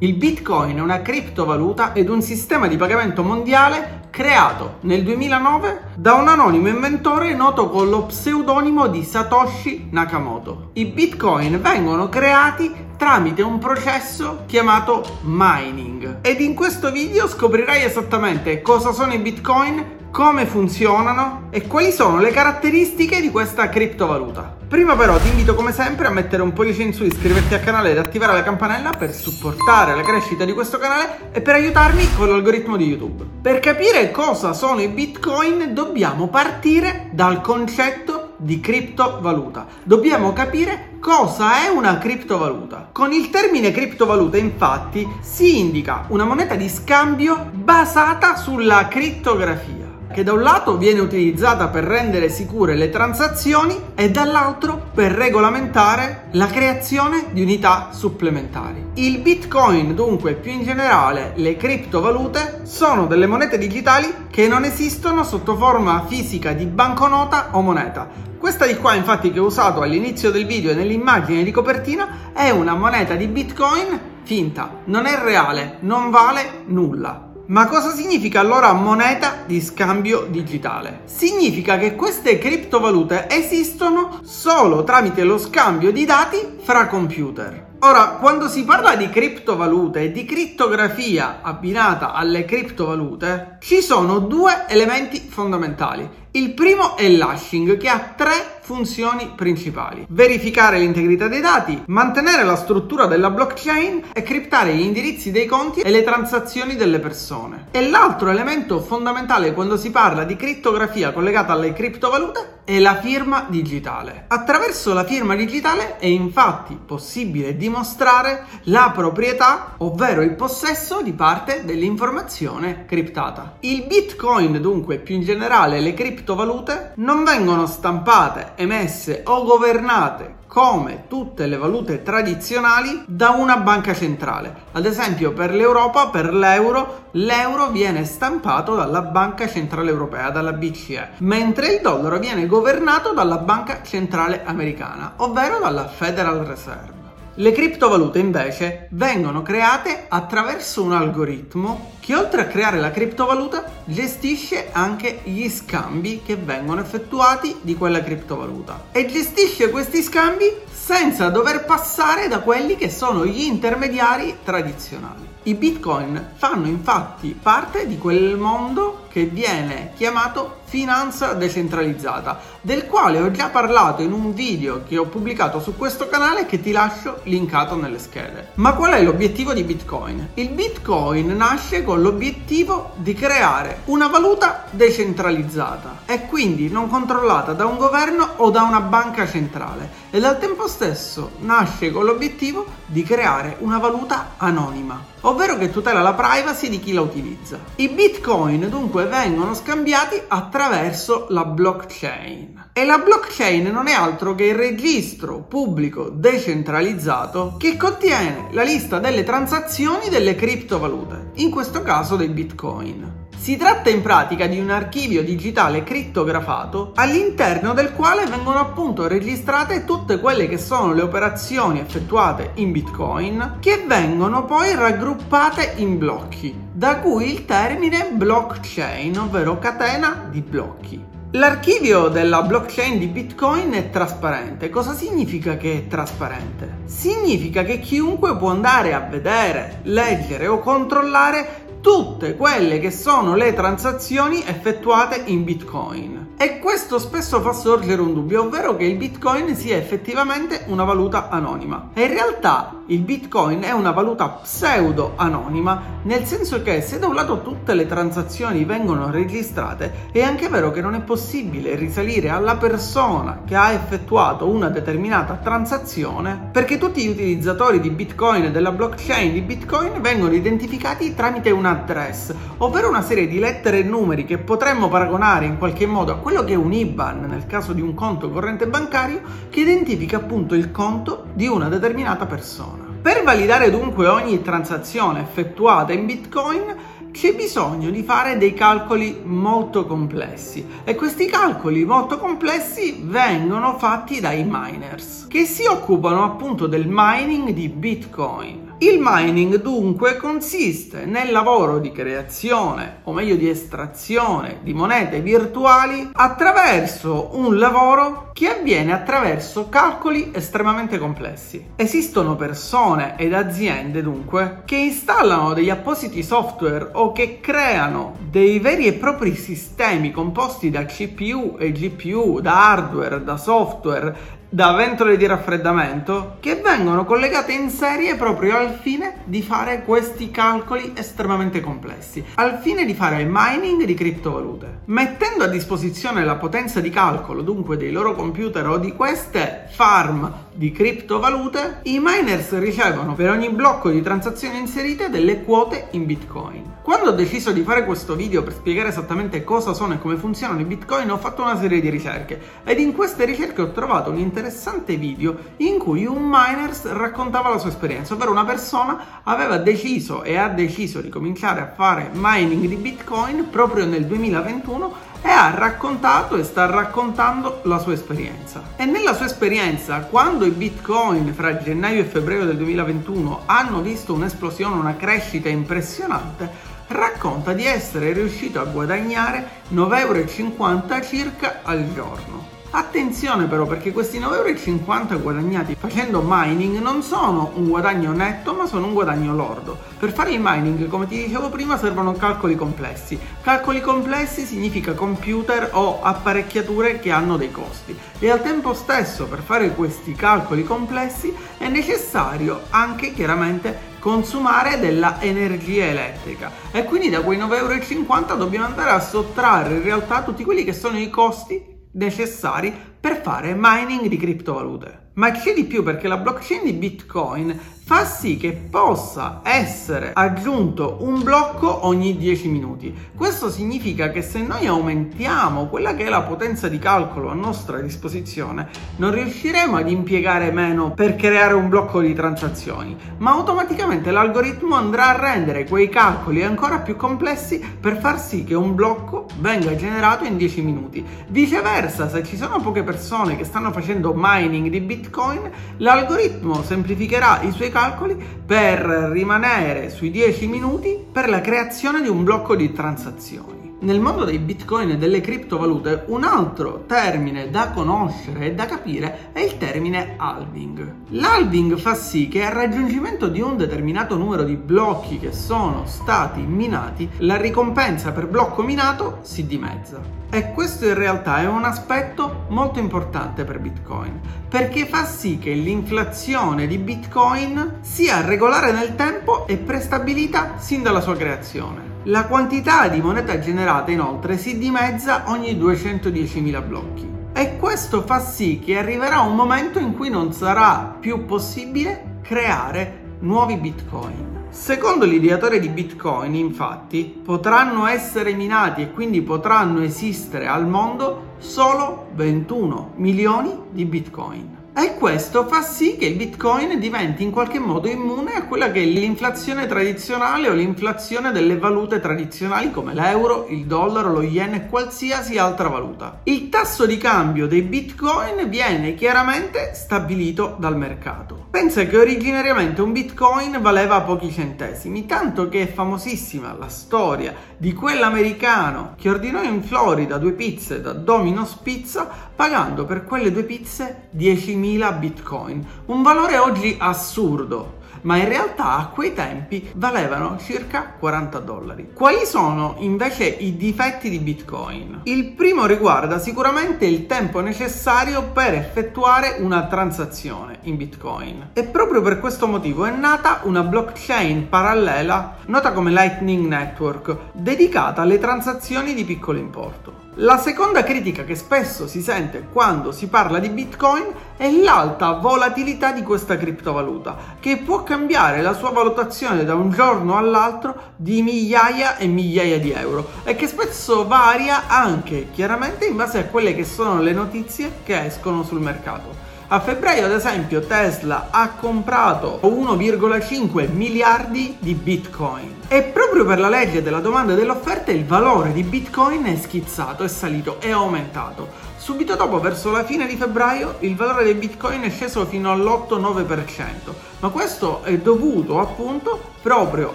Il Bitcoin è una criptovaluta ed un sistema di pagamento mondiale creato nel 2009 da un anonimo inventore noto con lo pseudonimo di Satoshi Nakamoto. I Bitcoin vengono creati tramite un processo chiamato mining ed in questo video scoprirai esattamente cosa sono i Bitcoin, come funzionano e quali sono le caratteristiche di questa criptovaluta. Prima però ti invito come sempre a mettere un pollice in su, iscriverti al canale ed attivare la campanella per supportare la crescita di questo canale e per aiutarmi con l'algoritmo di YouTube. Per capire cosa sono i bitcoin dobbiamo partire dal concetto di criptovaluta. Dobbiamo capire cosa è una criptovaluta. Con il termine criptovaluta infatti si indica una moneta di scambio basata sulla crittografia che da un lato viene utilizzata per rendere sicure le transazioni e dall'altro per regolamentare la creazione di unità supplementari. Il Bitcoin, dunque più in generale le criptovalute, sono delle monete digitali che non esistono sotto forma fisica di banconota o moneta. Questa di qua infatti che ho usato all'inizio del video e nell'immagine di copertina è una moneta di Bitcoin finta, non è reale, non vale nulla. Ma cosa significa allora moneta di scambio digitale? Significa che queste criptovalute esistono solo tramite lo scambio di dati fra computer. Ora, quando si parla di criptovalute e di crittografia abbinata alle criptovalute, ci sono due elementi fondamentali. Il primo è l'hashing che ha tre funzioni principali. Verificare l'integrità dei dati, mantenere la struttura della blockchain e criptare gli indirizzi dei conti e le transazioni delle persone. E l'altro elemento fondamentale quando si parla di crittografia collegata alle criptovalute è la firma digitale. Attraverso la firma digitale è infatti possibile dimostrare la proprietà, ovvero il possesso di parte dell'informazione criptata. Il Bitcoin, dunque, più in generale le criptovalute non vengono stampate, emesse o governate come tutte le valute tradizionali da una banca centrale. Ad esempio per l'Europa, per l'euro, l'euro viene stampato dalla Banca Centrale Europea, dalla BCE, mentre il dollaro viene governato dalla Banca Centrale Americana, ovvero dalla Federal Reserve. Le criptovalute invece vengono create attraverso un algoritmo che oltre a creare la criptovaluta gestisce anche gli scambi che vengono effettuati di quella criptovaluta e gestisce questi scambi senza dover passare da quelli che sono gli intermediari tradizionali. I bitcoin fanno infatti parte di quel mondo che viene chiamato finanza decentralizzata, del quale ho già parlato in un video che ho pubblicato su questo canale che ti lascio linkato nelle schede. Ma qual è l'obiettivo di Bitcoin? Il Bitcoin nasce con l'obiettivo di creare una valuta decentralizzata e quindi non controllata da un governo o da una banca centrale ed al tempo stesso nasce con l'obiettivo di creare una valuta anonima, ovvero che tutela la privacy di chi la utilizza. I Bitcoin dunque vengono scambiati attraverso la blockchain. E la blockchain non è altro che il registro pubblico decentralizzato che contiene la lista delle transazioni delle criptovalute, in questo caso dei bitcoin. Si tratta in pratica di un archivio digitale crittografato all'interno del quale vengono appunto registrate tutte quelle che sono le operazioni effettuate in Bitcoin che vengono poi raggruppate in blocchi, da cui il termine blockchain, ovvero catena di blocchi. L'archivio della blockchain di Bitcoin è trasparente. Cosa significa che è trasparente? Significa che chiunque può andare a vedere, leggere o controllare tutte quelle che sono le transazioni effettuate in Bitcoin. E questo spesso fa sorgere un dubbio, ovvero che il Bitcoin sia effettivamente una valuta anonima. E in realtà il Bitcoin è una valuta pseudo anonima, nel senso che se da un lato tutte le transazioni vengono registrate, è anche vero che non è possibile risalire alla persona che ha effettuato una determinata transazione, perché tutti gli utilizzatori di Bitcoin e della blockchain di Bitcoin vengono identificati tramite un address, ovvero una serie di lettere e numeri che potremmo paragonare in qualche modo a quello che è un IBAN nel caso di un conto corrente bancario che identifica appunto il conto di una determinata persona. Per validare dunque ogni transazione effettuata in Bitcoin c'è bisogno di fare dei calcoli molto complessi e questi calcoli molto complessi vengono fatti dai miners che si occupano appunto del mining di Bitcoin. Il mining dunque consiste nel lavoro di creazione, o meglio di estrazione di monete virtuali attraverso un lavoro che avviene attraverso calcoli estremamente complessi. Esistono persone ed aziende dunque che installano degli appositi software o che creano dei veri e propri sistemi composti da CPU e GPU, da hardware, da software, da ventole di raffreddamento che vengono collegate in serie proprio al fine di fare questi calcoli estremamente complessi, al fine di fare il mining di criptovalute. Mettendo a disposizione la potenza di calcolo dunque dei loro computer o di queste farm di criptovalute, i miners ricevono per ogni blocco di transazioni inserite delle quote in bitcoin. Quando ho deciso di fare questo video per spiegare esattamente cosa sono e come funzionano i bitcoin ho fatto una serie di ricerche ed in queste ricerche ho trovato un interessante video in cui un miner raccontava la sua esperienza, ovvero una persona aveva deciso e ha deciso di cominciare a fare mining di bitcoin proprio nel 2021 e ha raccontato e sta raccontando la sua esperienza. E nella sua esperienza, quando i bitcoin fra gennaio e febbraio del 2021 hanno visto un'esplosione, una crescita impressionante, racconta di essere riuscito a guadagnare 9,50 euro circa al giorno. Attenzione però perché questi 9,50 euro guadagnati facendo mining non sono un guadagno netto ma sono un guadagno lordo. Per fare il mining, come ti dicevo prima, servono calcoli complessi. Calcoli complessi significa computer o apparecchiature che hanno dei costi. E al tempo stesso per fare questi calcoli complessi è necessario anche chiaramente consumare della energia elettrica e quindi da quei 9,50 euro dobbiamo andare a sottrarre in realtà tutti quelli che sono i costi necessari per fare mining di criptovalute. Ma c'è di più perché la blockchain di Bitcoin fa sì che possa essere aggiunto un blocco ogni 10 minuti. Questo significa che se noi aumentiamo quella che è la potenza di calcolo a nostra disposizione, non riusciremo ad impiegare meno per creare un blocco di transazioni, ma automaticamente l'algoritmo andrà a rendere quei calcoli ancora più complessi per far sì che un blocco venga generato in 10 minuti. Viceversa, se ci sono poche persone che stanno facendo mining di Bitcoin, l'algoritmo semplificherà i suoi calcoli per rimanere sui 10 minuti per la creazione di un blocco di transazioni. Nel mondo dei bitcoin e delle criptovalute un altro termine da conoscere e da capire è il termine halving. L'halving fa sì che al raggiungimento di un determinato numero di blocchi che sono stati minati, la ricompensa per blocco minato si dimezza. E questo in realtà è un aspetto molto importante per Bitcoin, perché fa sì che l'inflazione di Bitcoin sia regolare nel tempo e prestabilita sin dalla sua creazione. La quantità di moneta generata inoltre si dimezza ogni 210.000 blocchi. E questo fa sì che arriverà un momento in cui non sarà più possibile creare nuovi bitcoin. Secondo l'ideatore di bitcoin, infatti, potranno essere minati e quindi potranno esistere al mondo solo 21 milioni di bitcoin. E questo fa sì che il Bitcoin diventi in qualche modo immune a quella che è l'inflazione tradizionale o l'inflazione delle valute tradizionali come l'euro, il dollaro, lo yen e qualsiasi altra valuta. Il tasso di cambio dei Bitcoin viene chiaramente stabilito dal mercato. Pensa che originariamente un Bitcoin valeva pochi centesimi, tanto che è famosissima la storia di quell'americano che ordinò in Florida due pizze da Domino's Pizza pagando per quelle due pizze 10.000 100.000 bitcoin, un valore oggi assurdo ma in realtà a quei tempi valevano circa 40 dollari. Quali sono invece i difetti di Bitcoin? Il primo riguarda sicuramente il tempo necessario per effettuare una transazione in Bitcoin e proprio per questo motivo è nata una blockchain parallela nota come Lightning Network dedicata alle transazioni di piccolo importo. La seconda critica che spesso si sente quando si parla di Bitcoin è l'alta volatilità di questa criptovaluta, che può cambiare la sua valutazione da un giorno all'altro di migliaia e migliaia di euro e che spesso varia anche chiaramente in base a quelle che sono le notizie che escono sul mercato. A febbraio, ad esempio, Tesla ha comprato 1,5 miliardi di bitcoin. E proprio per la legge della domanda e dell'offerta il valore di bitcoin è schizzato, è salito, è aumentato. Subito dopo, verso la fine di febbraio, il valore dei bitcoin è sceso fino all'8-9%, ma questo è dovuto appunto proprio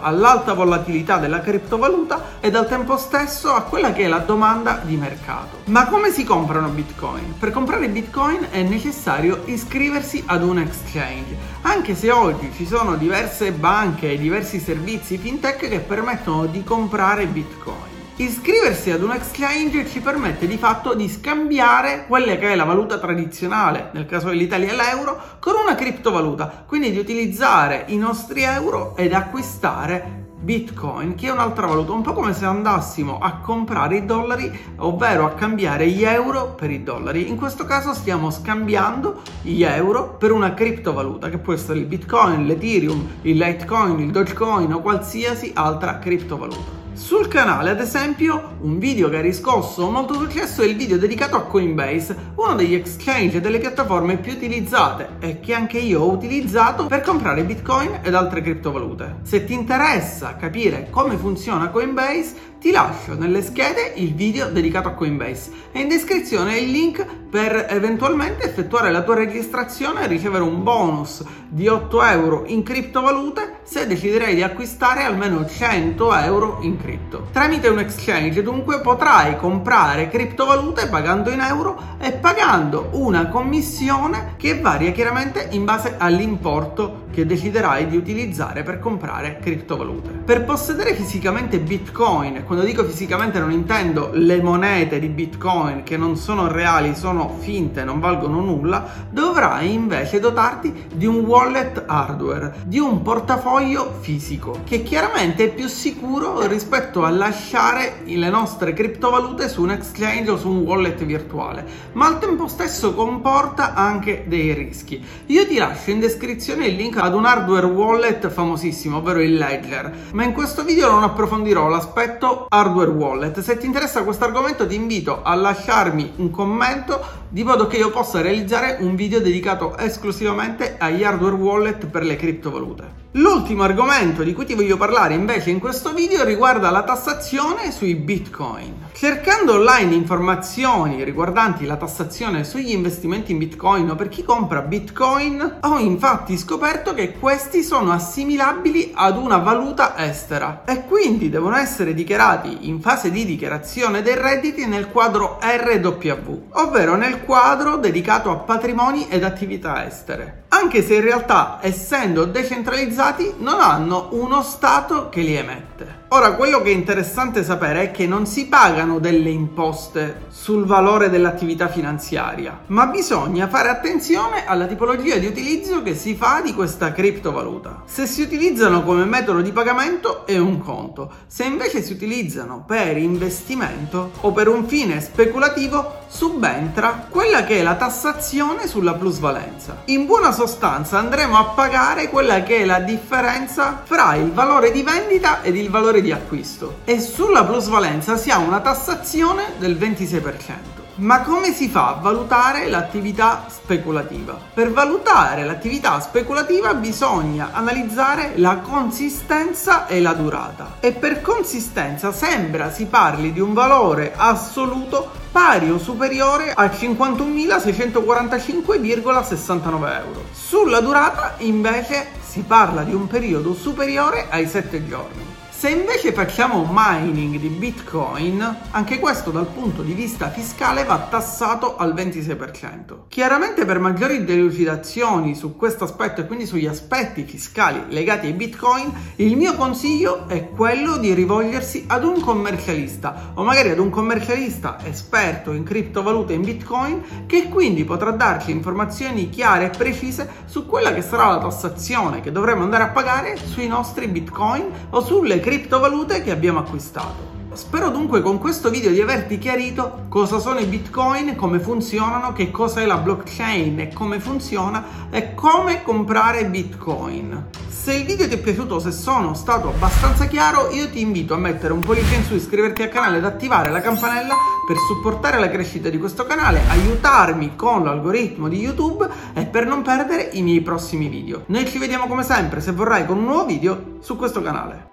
all'alta volatilità della criptovaluta ed al tempo stesso a quella che è la domanda di mercato. Ma come si comprano bitcoin? Per comprare bitcoin è necessario iscriversi ad un exchange, anche se oggi ci sono diverse banche e diversi servizi fintech che permettono di comprare bitcoin. Iscriversi ad un exchange ci permette di fatto di scambiare quella che è la valuta tradizionale, nel caso dell'Italia l'euro, con una criptovaluta, quindi di utilizzare i nostri euro ed acquistare Bitcoin, che è un'altra valuta, un po' come se andassimo a comprare i dollari, ovvero a cambiare gli euro per i dollari. In questo caso stiamo scambiando gli euro per una criptovaluta, che può essere il Bitcoin, l'Ethereum, il Litecoin, il Dogecoin o qualsiasi altra criptovaluta. Sul canale, ad esempio, un video che ha riscosso molto successo è il video dedicato a Coinbase, uno degli exchange e delle piattaforme più utilizzate e che anche io ho utilizzato per comprare Bitcoin ed altre criptovalute. Se ti interessa capire come funziona Coinbase, ti lascio nelle schede il video dedicato a Coinbase e in descrizione il link per eventualmente effettuare la tua registrazione e ricevere un bonus di 8 euro in criptovalute se deciderai di acquistare almeno 100 euro in cripto. Tramite un exchange dunque potrai comprare criptovalute pagando in euro e pagando una commissione che varia chiaramente in base all'importo che deciderai di utilizzare per comprare criptovalute. Per possedere fisicamente Bitcoin, quando dico fisicamente non intendo le monete di Bitcoin che non sono reali, sono finte, non valgono nulla, dovrai invece dotarti di un wallet hardware, di un portafoglio fisico, che chiaramente è più sicuro rispetto a lasciare le nostre criptovalute su un exchange o su un wallet virtuale, ma al tempo stesso comporta anche dei rischi. Io ti lascio in descrizione il link ad un hardware wallet famosissimo, ovvero il Ledger, ma in questo video non approfondirò l'aspetto hardware wallet. Se ti interessa questo argomento ti invito a lasciarmi un commento di modo che io possa realizzare un video dedicato esclusivamente agli hardware wallet per le criptovalute. L'ultimo argomento di cui ti voglio parlare invece in questo video riguarda la tassazione sui bitcoin. Cercando online informazioni riguardanti la tassazione sugli investimenti in bitcoin o per chi compra bitcoin, ho infatti scoperto che questi sono assimilabili ad una valuta estera e quindi devono essere dichiarati in fase di dichiarazione dei redditi nel quadro RW, ovvero nel quadro dedicato a patrimoni ed attività estere anche se in realtà, essendo decentralizzati, non hanno uno Stato che li emette. Ora, quello che è interessante sapere è che non si pagano delle imposte sul valore dell'attività finanziaria, ma bisogna fare attenzione alla tipologia di utilizzo che si fa di questa criptovaluta. Se si utilizzano come metodo di pagamento è un conto, se invece si utilizzano per investimento o per un fine speculativo subentra quella che è la tassazione sulla plusvalenza. In buona sostanza andremo a pagare quella che è la differenza fra il valore di vendita ed il valore di acquisto e sulla plusvalenza si ha una tassazione del 26%. Ma come si fa a valutare l'attività speculativa? Per valutare l'attività speculativa bisogna analizzare la consistenza e la durata. E per consistenza sembra si parli di un valore assoluto pari o superiore a 51.645,69 euro. Sulla durata invece si parla di un periodo superiore ai 7 giorni. Se invece facciamo mining di Bitcoin, anche questo dal punto di vista fiscale va tassato al 26%. Chiaramente per maggiori delucidazioni su questo aspetto e quindi sugli aspetti fiscali legati ai Bitcoin, il mio consiglio è quello di rivolgersi ad un commercialista o magari ad un commercialista esperto in criptovalute e in Bitcoin che quindi potrà darci informazioni chiare e precise su quella che sarà la tassazione che dovremo andare a pagare sui nostri Bitcoin o sulle criptovalute criptovalute che abbiamo acquistato. Spero dunque con questo video di averti chiarito cosa sono i bitcoin, come funzionano, che cosa è la blockchain e come funziona e come comprare bitcoin. Se il video ti è piaciuto, se sono stato abbastanza chiaro, io ti invito a mettere un pollice in su, iscriverti al canale ed attivare la campanella per supportare la crescita di questo canale, aiutarmi con l'algoritmo di YouTube e per non perdere i miei prossimi video. Noi ci vediamo come sempre, se vorrai, con un nuovo video su questo canale.